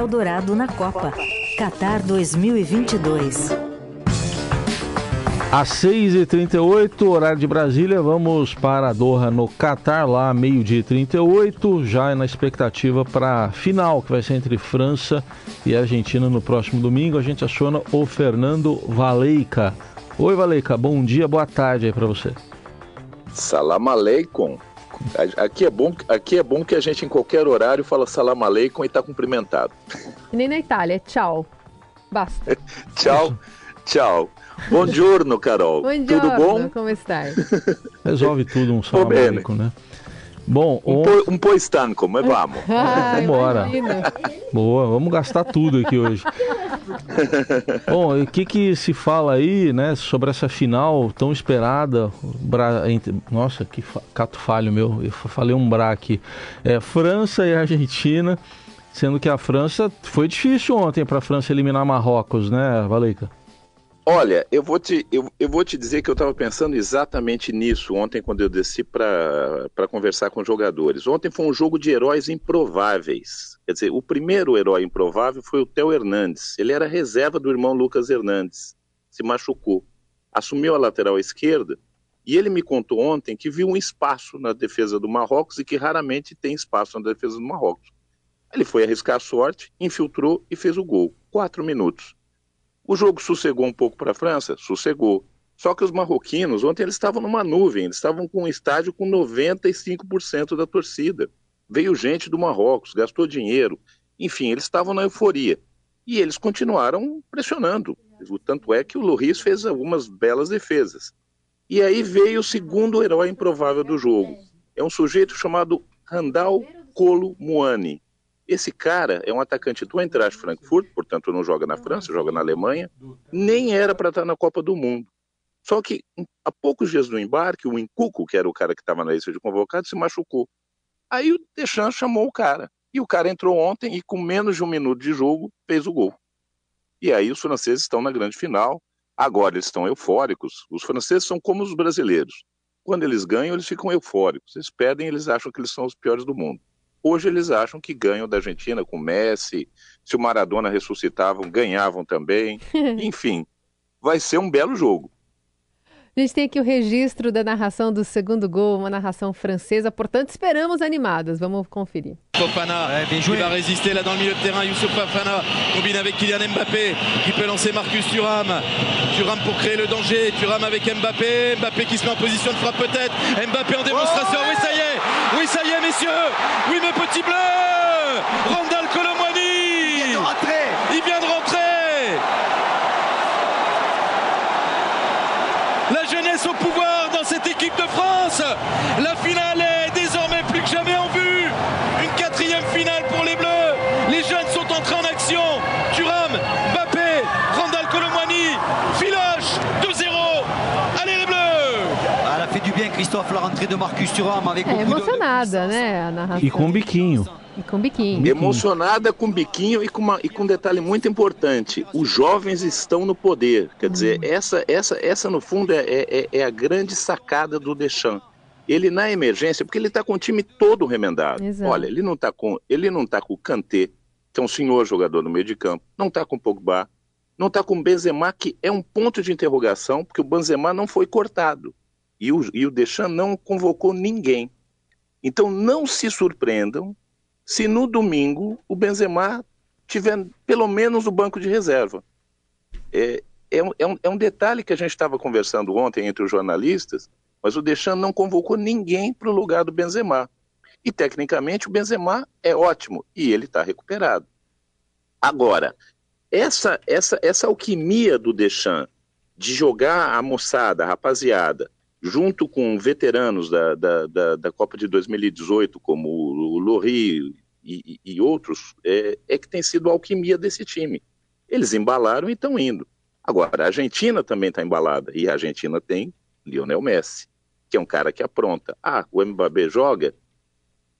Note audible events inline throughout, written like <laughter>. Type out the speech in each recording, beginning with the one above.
Eldorado na Copa. Qatar 2022. Às 6h38, horário de Brasília, vamos para Doha, no Catar, lá meio-dia e 38, já na expectativa para a final, que vai ser entre França e Argentina no próximo domingo. A gente aciona o Fernando Valeica. Oi, Valeica, bom dia, boa tarde aí para você. Salam aleikum. Aqui é, bom, aqui é bom que a gente em qualquer horário fala salam aleikum e está cumprimentado. E nem na Itália, é tchau. Basta. <laughs> tchau, tchau. Buongiorno, Carol. Buongiorno, tudo bom? Como está? <laughs> <laughs> Resolve tudo um salam aleikum, né? Bom, um, po, um po estanco, mas <laughs> vamos. Ah, Vambora. Boa, vamos gastar tudo aqui hoje. <laughs> Bom, o que, que se fala aí, né, sobre essa final tão esperada? Nossa, que cato falho meu, eu falei um bra aqui. É, França e Argentina, sendo que a França foi difícil ontem para a França eliminar Marrocos, né, Valeica? Olha, eu vou te, eu, eu vou te dizer que eu estava pensando exatamente nisso ontem, quando eu desci para conversar com os jogadores. Ontem foi um jogo de heróis improváveis. Quer dizer, o primeiro herói improvável foi o Theo Hernandes. Ele era reserva do irmão Lucas Hernandes. Se machucou. Assumiu a lateral esquerda e ele me contou ontem que viu um espaço na defesa do Marrocos e que raramente tem espaço na defesa do Marrocos. Ele foi arriscar a sorte, infiltrou e fez o gol. Quatro minutos. O jogo sossegou um pouco para a França? Sossegou. Só que os marroquinos, ontem eles estavam numa nuvem, eles estavam com um estádio com 95% da torcida. Veio gente do Marrocos, gastou dinheiro, enfim, eles estavam na euforia. E eles continuaram pressionando. O tanto é que o Loris fez algumas belas defesas. E aí veio o segundo herói improvável do jogo. É um sujeito chamado Randall Colo Muani. Esse cara é um atacante do Eintracht Frankfurt, portanto não joga na França, joga na Alemanha, nem era para estar na Copa do Mundo. Só que há poucos dias do embarque, o Incuco, que era o cara que estava na lista de convocados, se machucou. Aí o Deschamps chamou o cara. E o cara entrou ontem e com menos de um minuto de jogo fez o gol. E aí os franceses estão na grande final. Agora eles estão eufóricos. Os franceses são como os brasileiros. Quando eles ganham, eles ficam eufóricos. Eles perdem, eles acham que eles são os piores do mundo. Hoje eles acham que ganham da Argentina com Messi, se o Maradona ressuscitavam, ganhavam também. <laughs> Enfim, vai ser um belo jogo. A gente tem aqui o registro da narração do segundo gol, uma narração francesa, portanto esperamos animados. Vamos conferir. Fofana ouais, qui va résister là dans le milieu de terrain. Youssouf Fofana combine avec Kylian Mbappé qui peut lancer Marcus Thuram. Thuram pour créer le danger. Thuram avec Mbappé. Mbappé qui se met en position de frappe peut-être. Mbappé en démonstration. Oh oui, ça. Oui, ça y est, messieurs. Oui, mes petits bleus. Randall Colomwani. Il vient de rentrer. Il vient de rentrer. La jeunesse au pouvoir dans cette équipe de France. La finale est désormais plus que jamais en vue. Une quatrième finale pour les Bleus. Les jeunes sont entrés en action. É emocionada, né, a narração. E com um biquinho. E com biquinho. Emocionada com biquinho e com, uma, e com um detalhe muito importante: os jovens estão no poder. Quer dizer, Hum. essa, essa, essa no fundo é, é, é a grande sacada do Deschamps. Ele na emergência, porque ele está com o time todo remendado. Exato. Olha, ele não está com, ele não tá com o Kanté, que é um senhor jogador no meio de campo, não está com o Pogba, não está com o Benzema, que é um ponto de interrogação, porque o Benzema não foi cortado. E o, e o Deschamps não convocou ninguém. Então não se surpreendam se no domingo o Benzema tiver pelo menos o banco de reserva. É, é, um, é, um, é um detalhe que a gente estava conversando ontem entre os jornalistas, mas o Deschamps não convocou ninguém para o lugar do Benzema. E tecnicamente o Benzema é ótimo e ele está recuperado. Agora, essa, essa, essa alquimia do Deschamps de jogar a moçada, a rapaziada, junto com veteranos da, da, da, da Copa de 2018, como o, Lori e, e, e outros, é, é que tem sido a alquimia desse time. Eles embalaram e estão indo. Agora, a Argentina também está embalada, e a Argentina tem Lionel Messi, que é um cara que apronta. Ah, o Mbappé joga,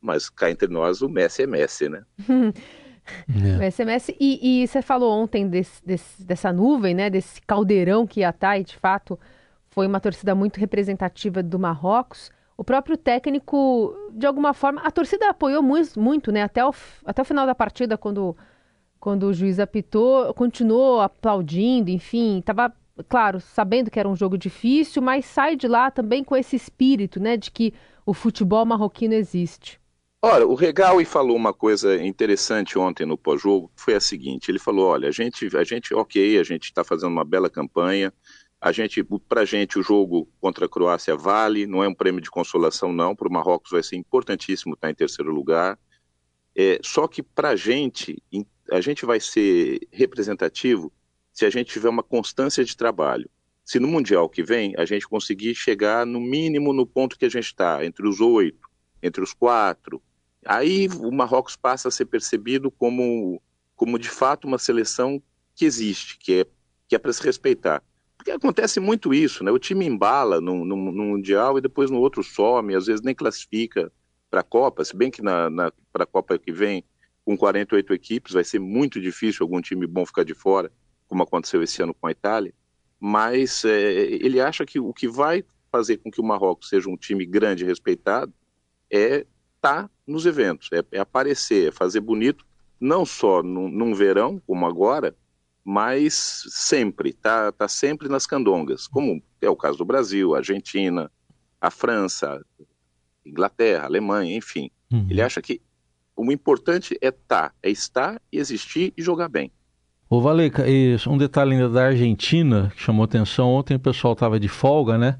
mas cá entre nós o Messi é Messi, né? <laughs> O SMS. E, e você falou ontem desse, desse- dessa nuvem, né? Desse caldeirão que ia estar, e de fato foi uma torcida muito representativa do Marrocos. O próprio técnico, de alguma forma, a torcida apoiou muito, muito né? Até o, até o final da partida, quando quando o juiz apitou, continuou aplaudindo, enfim, estava, claro, sabendo que era um jogo difícil, mas sai de lá também com esse espírito, né, de que o futebol marroquino existe. Olha, o Regaui falou uma coisa interessante ontem no pós-jogo, foi a seguinte, ele falou, olha, a gente, a gente, ok, a gente está fazendo uma bela campanha, a gente, pra gente o jogo contra a Croácia vale, não é um prêmio de consolação não, para o Marrocos vai ser importantíssimo estar em terceiro lugar, é, só que pra gente, a gente vai ser representativo se a gente tiver uma constância de trabalho. Se no Mundial que vem a gente conseguir chegar no mínimo no ponto que a gente está, entre os oito, entre os quatro, Aí o Marrocos passa a ser percebido como, como de fato uma seleção que existe, que é, que é para se respeitar. Porque acontece muito isso, né? O time embala no, no, no, Mundial e depois no outro some, às vezes nem classifica para a Copa, se bem que na, na para a Copa que vem, com 48 equipes, vai ser muito difícil algum time bom ficar de fora, como aconteceu esse ano com a Itália. Mas é, ele acha que o que vai fazer com que o Marrocos seja um time grande e respeitado é estar tá nos eventos, é, é, aparecer, é fazer bonito, não só num, num, verão, como agora, mas sempre, tá, tá sempre nas candongas, como é o caso do Brasil, Argentina, a França, Inglaterra, Alemanha, enfim. Uhum. Ele acha que o importante é estar, tá, é estar existir e jogar bem. Ô Valeca, um detalhe ainda da Argentina que chamou atenção, ontem o pessoal estava de folga, né?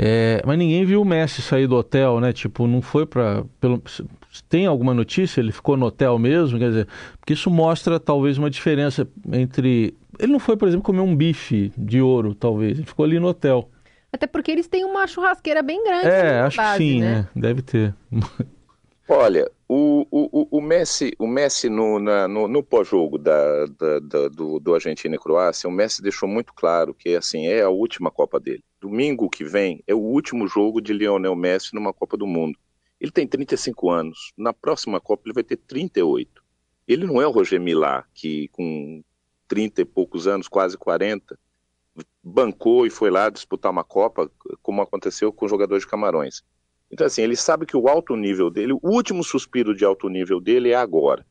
É, mas ninguém viu o Messi sair do hotel, né? Tipo, não foi para. Tem alguma notícia? Ele ficou no hotel mesmo? Quer dizer, porque isso mostra talvez uma diferença entre. Ele não foi, por exemplo, comer um bife de ouro, talvez. Ele ficou ali no hotel. Até porque eles têm uma churrasqueira bem grande. É, acho base, que sim, né? né? Deve ter. Olha, o, o, o Messi, o Messi no, na, no, no pós-jogo da, da, da, do, do Argentina e Croácia, o Messi deixou muito claro que assim é a última Copa dele. Domingo que vem é o último jogo de Lionel Messi numa Copa do Mundo. Ele tem 35 anos. Na próxima Copa ele vai ter 38. Ele não é o Roger Milá, que com 30 e poucos anos, quase 40, bancou e foi lá disputar uma Copa, como aconteceu com o jogador de Camarões. Então, assim, ele sabe que o alto nível dele, o último suspiro de alto nível dele é agora.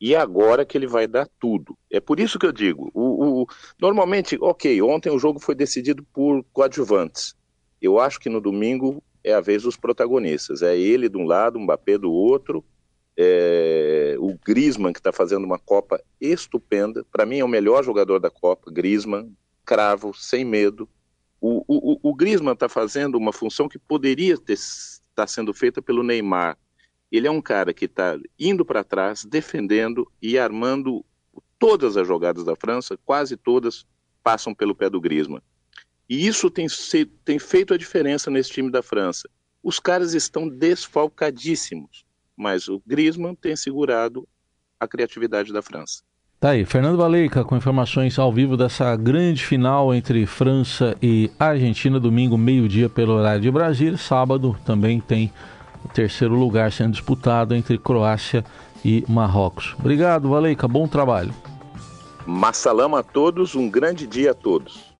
E é agora que ele vai dar tudo. É por isso que eu digo, o, o, normalmente, ok, ontem o jogo foi decidido por coadjuvantes. Eu acho que no domingo é a vez dos protagonistas. É ele de um lado, Mbappé do outro, é, o Griezmann, que está fazendo uma Copa estupenda. Para mim é o melhor jogador da Copa, Griezmann, cravo, sem medo. O, o, o Griezmann está fazendo uma função que poderia estar tá sendo feita pelo Neymar. Ele é um cara que está indo para trás, defendendo e armando todas as jogadas da França, quase todas passam pelo pé do Griezmann. E isso tem, tem feito a diferença nesse time da França. Os caras estão desfalcadíssimos, mas o Griezmann tem segurado a criatividade da França. Tá aí, Fernando Valeica com informações ao vivo dessa grande final entre França e Argentina, domingo, meio-dia, pelo horário de Brasília. Sábado também tem o terceiro lugar sendo disputado entre Croácia e Marrocos. Obrigado, Valeica, bom trabalho. Massalama a todos, um grande dia a todos.